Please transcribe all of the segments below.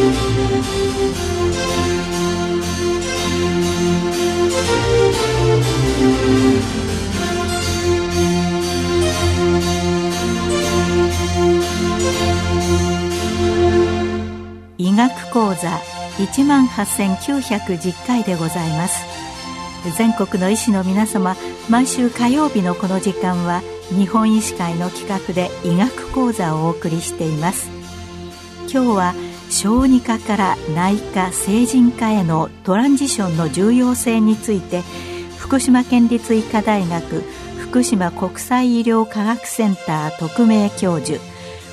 医学講座一万八千九百十回でございます。全国の医師の皆様毎週火曜日のこの時間は日本医師会の企画で医学講座をお送りしています。今日は小児科から内科成人科へのトランジションの重要性について福島県立医科大学福島国際医療科学センター特命教授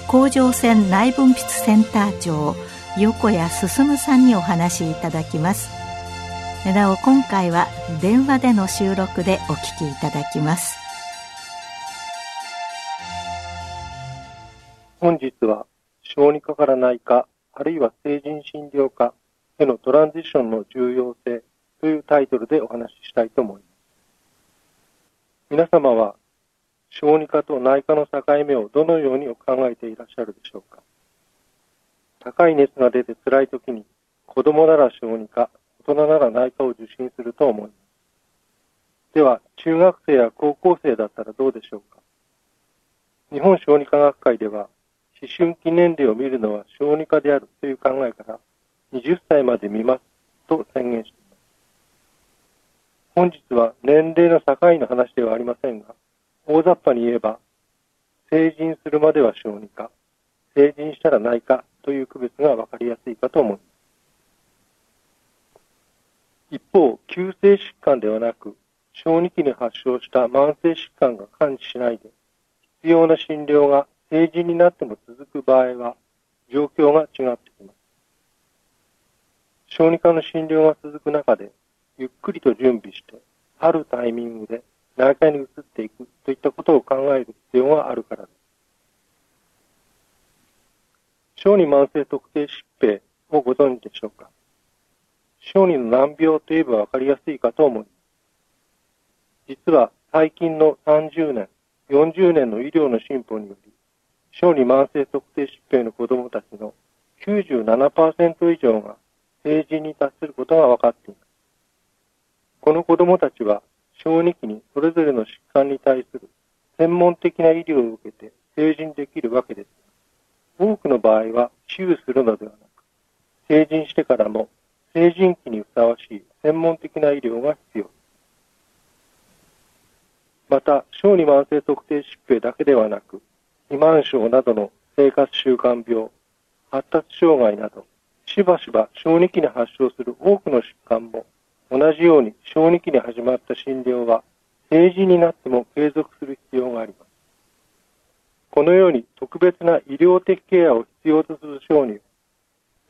甲状腺内分泌センター長横谷進さんにお話しいただきます。なお今回は電話での収録でお聞きいただきます。本日は小児科から内科あるいは成人診療科へのトランジションの重要性というタイトルでお話ししたいと思います。皆様は小児科と内科の境目をどのようにお考えていらっしゃるでしょうか高い熱が出て辛い時に子供なら小児科、大人なら内科を受診すると思います。では、中学生や高校生だったらどうでしょうか日本小児科学会では、思春期年齢を見るのは小児科であるという考えから、20歳まで見ますと宣言しています。本日は年齢の境の話ではありませんが、大雑把に言えば、成人するまでは小児科、成人したら内科という区別が分かりやすいかと思います。一方、急性疾患ではなく、小児期に発症した慢性疾患が完治しないで、必要な診療が成人になっても続く場合は、状況が違ってきます。小児科の診療が続く中で、ゆっくりと準備して、あるタイミングで内科に移っていくといったことを考える必要があるからです。小児慢性特定疾病をご存知でしょうか？小児の難病といえばわかりやすいかと思います。実は最近の30年、40年の医療の進歩により、小児慢性特定疾病の子供たちの97%以上が成人に達することが分かっています。この子供たちは小児期にそれぞれの疾患に対する専門的な医療を受けて成人できるわけです。多くの場合は治癒するのではなく、成人してからも成人期にふさわしい専門的な医療が必要。また、小児慢性特定疾病だけではなく、肥満症などの生活習慣病、発達障害など、しばしば小児期に発症する多くの疾患も、同じように小児期に始まった診療は、成人になっても継続する必要があります。このように特別な医療的ケアを必要とする小児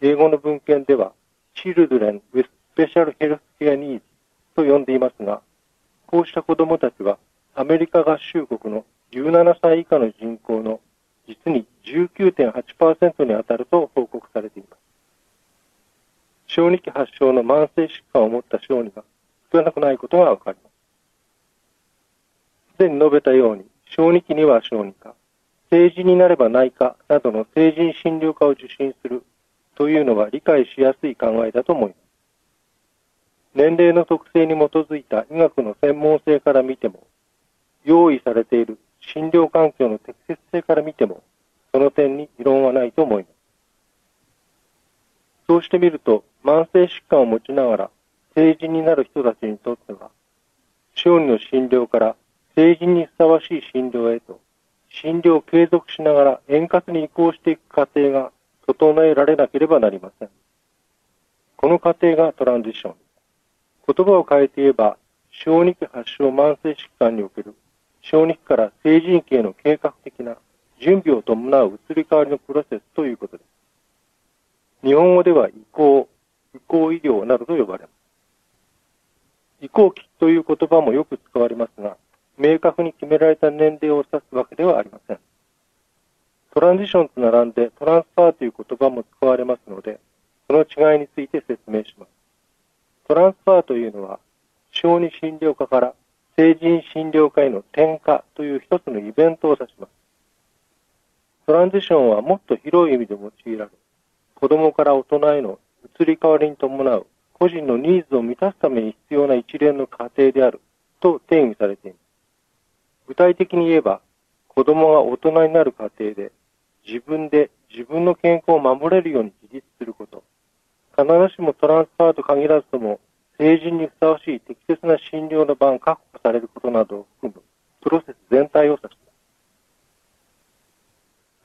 英語の文献では、Children with Special Health Care Needs と呼んでいますが、こうした子供たちはアメリカ合衆国の17歳以下の人口の実に19.8%に当たると報告されています。小児期発症の慢性疾患を持った小児が少なくないことがわかります。すでに述べたように、小児期には小児科、成人になれば内科などの成人診療科を受診するというのは理解しやすい考えだと思います。年齢の特性に基づいた医学の専門性から見ても、用意されている診療環境の適切性から見ても、その点に異論はないと思います。そうしてみると、慢性疾患を持ちながら成人になる人たちにとっては、小児の診療から成人にふさわしい診療へと、診療を継続しながら円滑に移行していく過程が整えられなければなりません。この過程がトランジション。言葉を変えて言えば、小児期発症慢性疾患における小児期から成人期への計画的な準備を伴う移り変わりのプロセスということです。日本語では移行、移行医療などと呼ばれます。移行期という言葉もよく使われますが、明確に決められた年齢を指すわけではありません。トランジションと並んでトランスファーという言葉も使われますので、その違いについて説明します。トランスファーというのは、小児診療科から成人診療科への転化という一つのイベントを指します。トランジションはもっと広い意味で用いられ、子供から大人への移り変わりに伴う個人のニーズを満たすために必要な一連の過程であると定義されています。具体的に言えば、子供が大人になる過程で自分で自分の健康を守れるように自立すること、必ずしもトランスファーと限らずとも成人にふさわしい適切な診療の場が確保されることなどを含むプロセス全体を指します。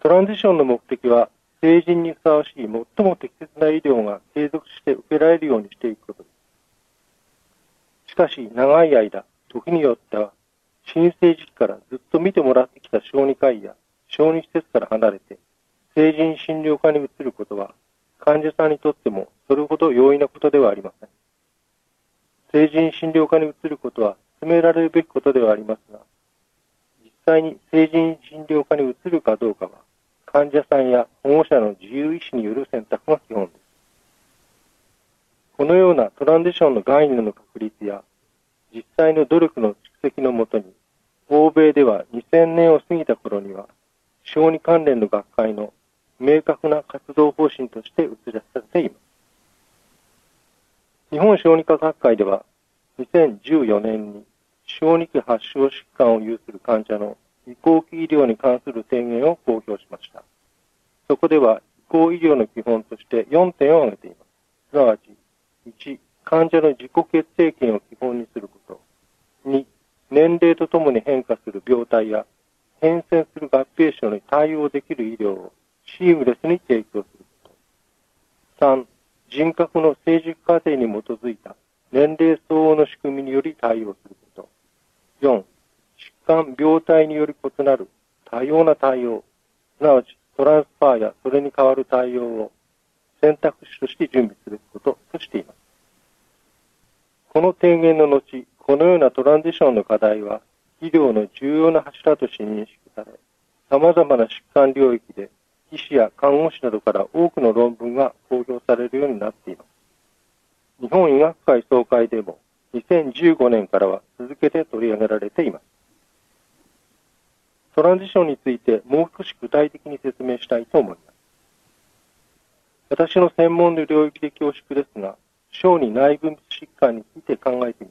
トランジションの目的は成人にふさわしい最も適切な医療が継続して受けられるようにしていくことです。しかし、長い間、時によっては、新生児期からずっと見てもらってきた小児科医や小児施設から離れて、成人診療科に移ることは、患者さんにとってもそれほど容易なことではありません。成人診療科に移ることは進められるべきことではありますが、実際に成人診療科に移るかどうかは、患者さんや保護者の自由意志による選択が基本です。このようなトランジションの概念の確立や、実際の努力の蓄積のもとに、欧米では2000年を過ぎた頃には、小児関連の学会の明確な活動方針として映し出されています。日本小児科学会では、2014年に小児期発症疾患を有する患者の移行期医療に関する提言を公表しました。そこでは、移行医療の基本として4点を挙げています。すなわち、1、患者の自己決定権を基本にすること。2、年齢とともに変化する病態や変遷する合併症に対応できる医療をシームレスに提供すること。3、人格の成熟過程に基づいた年齢相応の仕組みにより対応すること。4、疾患、病態により異なる多様な対応、すなわちトランスファーやそれに代わる対応を選択肢として準備すべきこととしています。この提言の後、このようなトランジションの課題は医療の重要な柱として認識され、様々な疾患領域で医師や看護師などから多くの論文が公表されるようになっています。日本医学会総会でも2015年からは続けて取り上げられています。トランジションについてもう少し具体的に説明したいと思います。私の専門の領域で恐縮ですが、小児内分泌疾患について考えてみ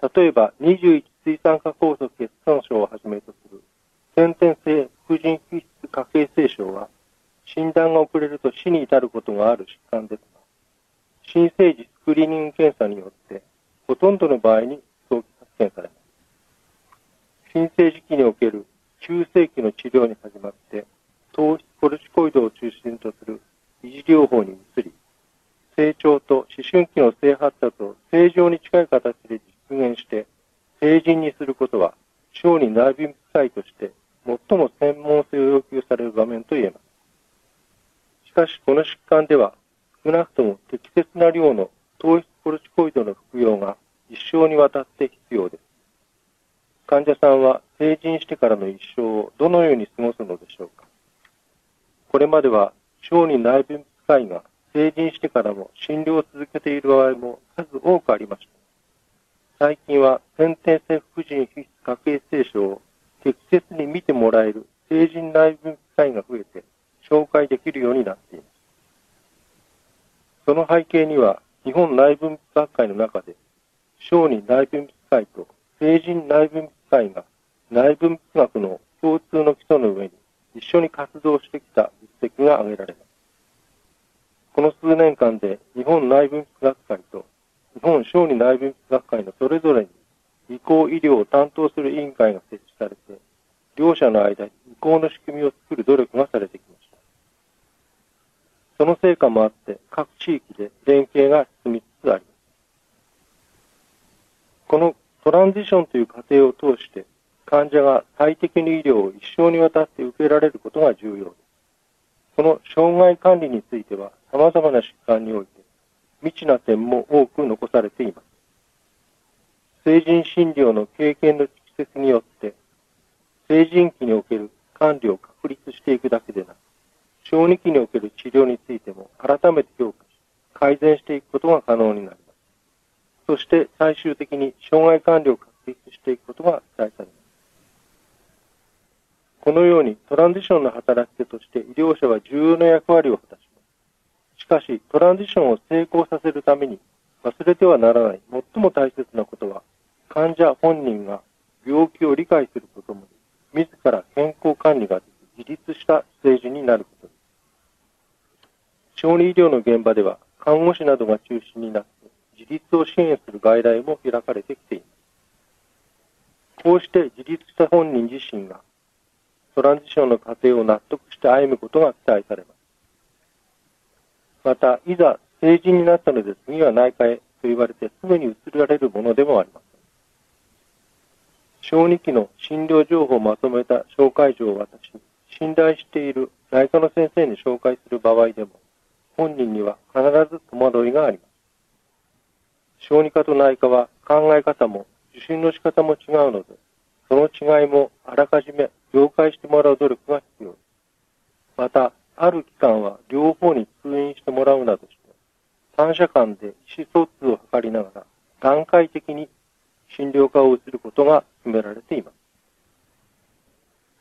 ます。例えば、21水酸化酵素血管症をはじめとする先天性副腎皮質家系性症は、診断が遅れると死に至ることがある疾患です、新生児スクリーニング検査によって、ほとんどの場合に早期発見されます。新生児期における急性期の治療に始まって、糖質コルチコイドを中心とする維持療法に移り、成長と思春期の性発達を正常に近い形で実現して、成人にすることは、小児内分泌科医として最も専門性を要求される場面と言えます。しかし、この疾患では、少なくとも適切な量の糖質コルチコイドの服用が一生にわたって必要です。患者さんは成人してからの一生をどのように過ごすのでしょうか。これまでは小児内分泌科医が成人してからも診療を続けている場合も数多くありました。最近は先天性副腎皮質家系性症を適切に見てもらえる成人内分泌科医が増えて紹介できるようになっています。その背景には、日本内分泌学会の中で、小児内分泌科医と成人内分泌科医が内分泌学の共通の基礎の上に一緒に活動してきた実績が挙げられます。この数年間で日本内分泌学会と日本小児内分泌学会のそれぞれに移行医療を担当する委員会が設置されて、両者の間に移行の仕組みを作る努力がされてきました。その成果もあって、各地域で連携が進みつつあります。このトランジションという過程を通して、患者が最適に医療を一生にわたって受けられることが重要です。この障害管理については、様々な疾患において、未知な点も多く残されています。成人診療の経験の蓄積によって、成人期における管理を確立していくだけでなく、小児期における治療についても改めて評価し、改善していくことが可能になります。そして最終的に障害管理を確立していくことが期待されます。このようにトランジションの働き手として医療者は重要な役割を果たしますしかし、トランジションを成功させるために忘れてはならない最も大切なことは、患者本人が病気を理解するととも、自ら健康管理ができ、自立した政治。小児医療の現場では、看護師などが中心になって、自立を支援する外来も開かれてきています。こうして自立した本人自身が、トランジションの過程を納得して歩むことが期待されます。また、いざ成人になったので次は内科へと言われてすぐに移られるものでもありません。小児期の診療情報をまとめた紹介状を渡し、信頼している内科の先生に紹介する場合でも、本人には必ず戸惑いがあります。小児科と内科は考え方も受診の仕方も違うので、その違いもあらかじめ了解してもらう努力が必要です。また、ある機関は両方に通院してもらうなどして、三者間で意思疎通を図りながら、段階的に診療科を移ることが進められています。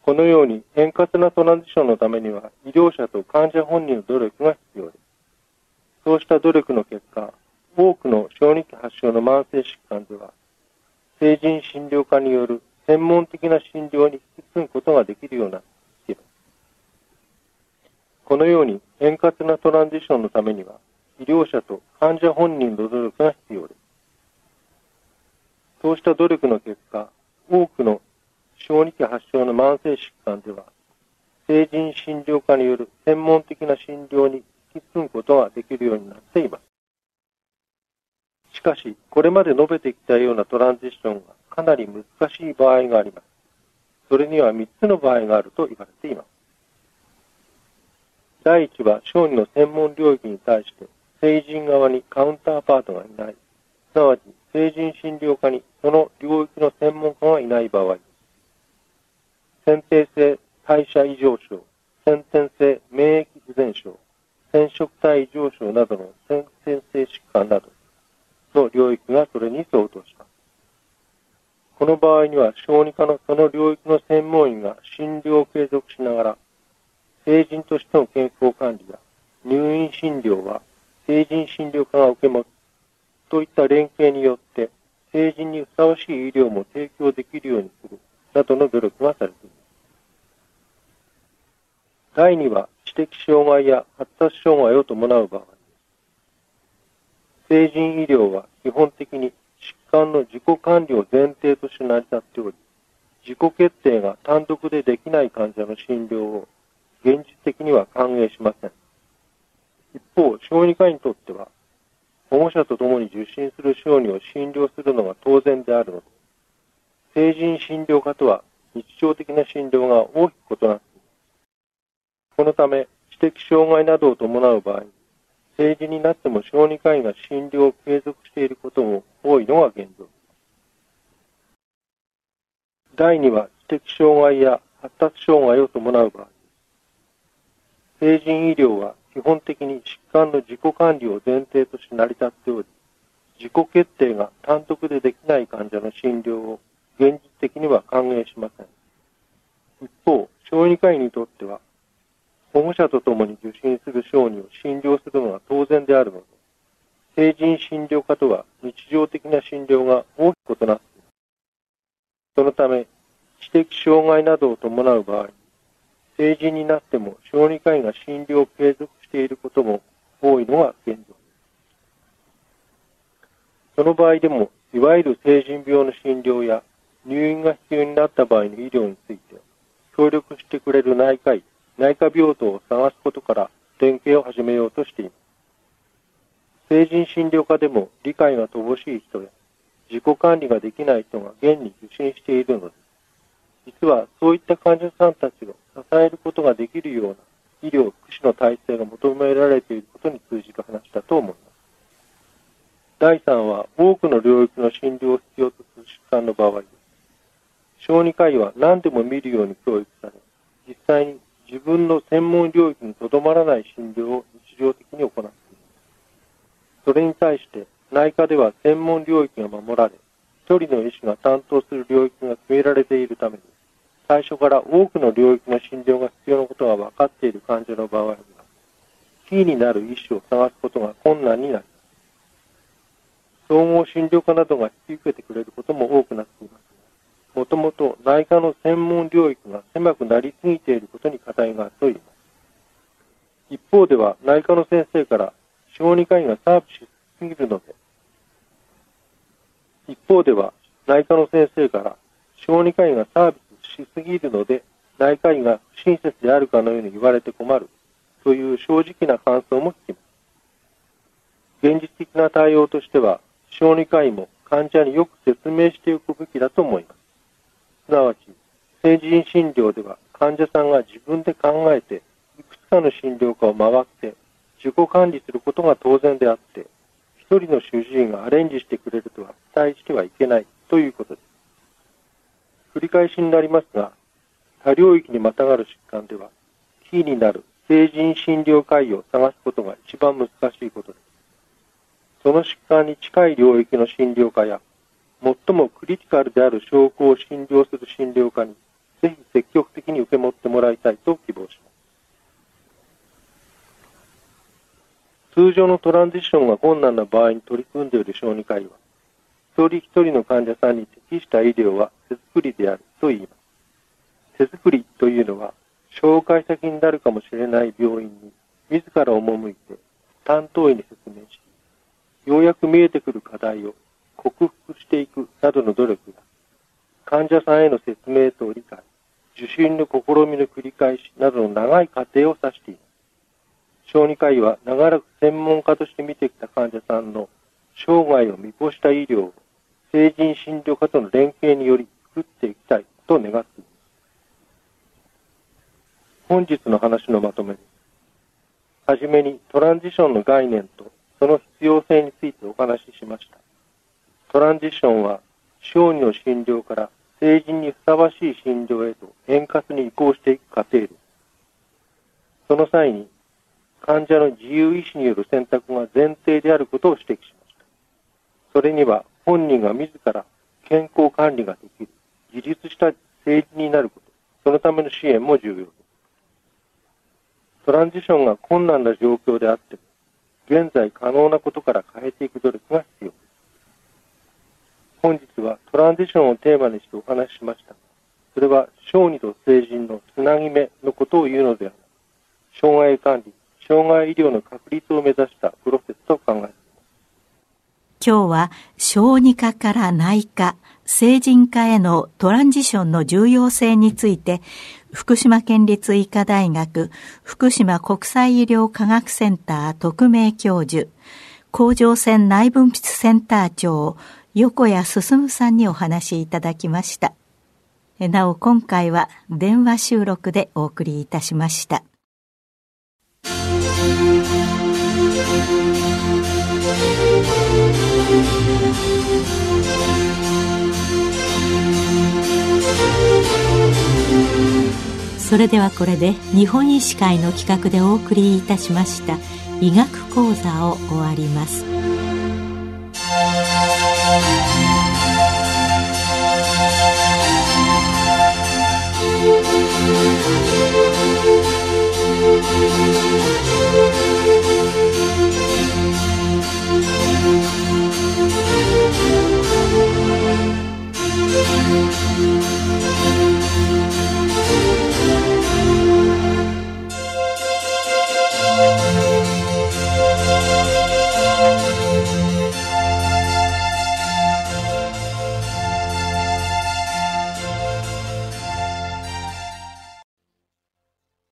このように円滑なトランジションのためには医療者と患者本人の努力が必要です。そうした努力の結果、多くの小児期発症の慢性疾患では、成人診療科による専門的な診療に引き継ぐことができるようなっています。このように円滑なトランジションのためには、医療者と患者本人の努力が必要です。そうした努力の結果、多くの小児期発症の慢性疾患では、成人診療科による専門的な診療に引き継ぐことができるようになっています。しかし、これまで述べてきたようなトランジションがかなり難しい場合があります。それには3つの場合があると言われています。第1は小児の専門領域に対して成人側にカウンターパートがいない、すなわち成人診療科にその領域の専門家がいない場合、先天性代謝異常症、先天性免疫不全症、染色体異常症などの先天性疾患などの領域がそれに相当します。この場合には小児科のその領域の専門医が診療を継続しながら、成人としての健康管理や入院診療は成人診療科が受け持つといった連携によって成人にふさわしい医療も提供できるようにするなどの努力がされています。第2は知的障害や発達障害を伴う場合です成人医療は基本的に疾患の自己管理を前提として成り立っており、自己決定が単独でできない患者の診療を現実的には歓迎しません。一方、小児科医にとっては、保護者と共に受診する小児を診療するのが当然であるので、成人診療科とは日常的な診療が大きく異なっています。このため、知的障害などを伴う場合、成人になっても小児科医が診療を継続していることも多いのが現状です。第2は知的障害や発達障害を伴う場合、成人医療は基本的に疾患の自己管理を前提として成り立っており、自己決定が単独でできない患者の診療を現実的には歓迎しません。一方、小児科医にとっては、保護者と共に受診する小児を診療するのが当然であるので、成人診療科とは日常的な診療が大きく異なっています。そのため、知的障害などを伴う場合、成人になっても小児科医が診療を継続していることも多いのが現状です。その場合でも、いわゆる成人病の診療や入院が必要になった場合の医療について、協力してくれる内科医、内科病棟を探すことから連携を始めようとしています。成人診療科でも理解が乏しい人や自己管理ができない人が現に受診しているのです。実はそういった患者さんたちを支えることができるような医療、福祉の体制が求められていることに通じる話だと思います。第3は多くの領域の診療を必要とする疾患の場合です。小児科医は何でも見るように教育され、実際に自分の専門領域にとどまらない診療を日常的に行っています。それに対して内科では専門領域が守られ、一人の医師が担当する領域が決められているために、最初から多くの領域の診療が必要なことが分かっている患者の場合は、キーになる医師を探すことが困難になります。総合診療科などが引き受けてくれることも多くなっています、もともと内科の専門領域が狭くなりすぎていることに課題があると言います。一方では内科の先生から小児科医がサービスしすぎるので、一方では内科の先生から小児科医がサービスしすぎるので内科医が不親切であるかのように言われて困るという正直な感想も聞きます。現実的な対応としては小児科医も患者によく説明しておくべきだと思います。すなわち、成人診療では患者さんが自分で考えていくつかの診療科を回って自己管理することが当然であって、一人の主治医がアレンジしてくれるとは期待してはいけないということです。繰り返しになりますが、多領域にまたがる疾患では、キーになる成人診療会医を探すことが一番難しいことです。その疾患に近い領域の診療科や、最もクリティカルである証拠を診療する診療科に、ぜひ積極的に受け持ってもらいたいと希望します。通常のトランジションが困難な場合に取り組んでいる小児科医は、一人一人の患者さんに適した医療は手作りであると言います。手作りというのは、紹介先になるかもしれない病院に自ら赴いて担当医に説明し、ようやく見えてくる課題を克服していくなどの努力が、患者さんへの説明と理解、受診の試みの繰り返しなどの長い過程を指しています。小児科医は長らく専門家として見てきた患者さんの生涯を見越した医療を成人診療科との連携により作っていきたいと願っています。本日の話のまとめです。はじめにトランジションの概念とその必要性についてお話ししました。トランジションは小児の診療から成人にふさわしい診療へと円滑に移行していく過程です。その際に患者の自由意志による選択が前提であることを指摘しました。それには本人が自ら健康管理ができる、自立した政治になること、そのための支援も重要です。トランジションが困難な状況であっても、現在可能なことから変えていく努力が必要です。本日はトランジションをテーマにしてお話ししました、それは小児と成人のつなぎ目のことを言うのではなく、障害管理、障害医療の確立を目指したプロセスと考えます。今日は小児科から内科、成人科へのトランジションの重要性について、福島県立医科大学福島国際医療科学センター特命教授、甲状腺内分泌センター長、横谷進さんにお話しいただきました。なお今回は電話収録でお送りいたしました。それではこれで日本医師会の企画でお送りいたしました医学講座を終わります。Thank you.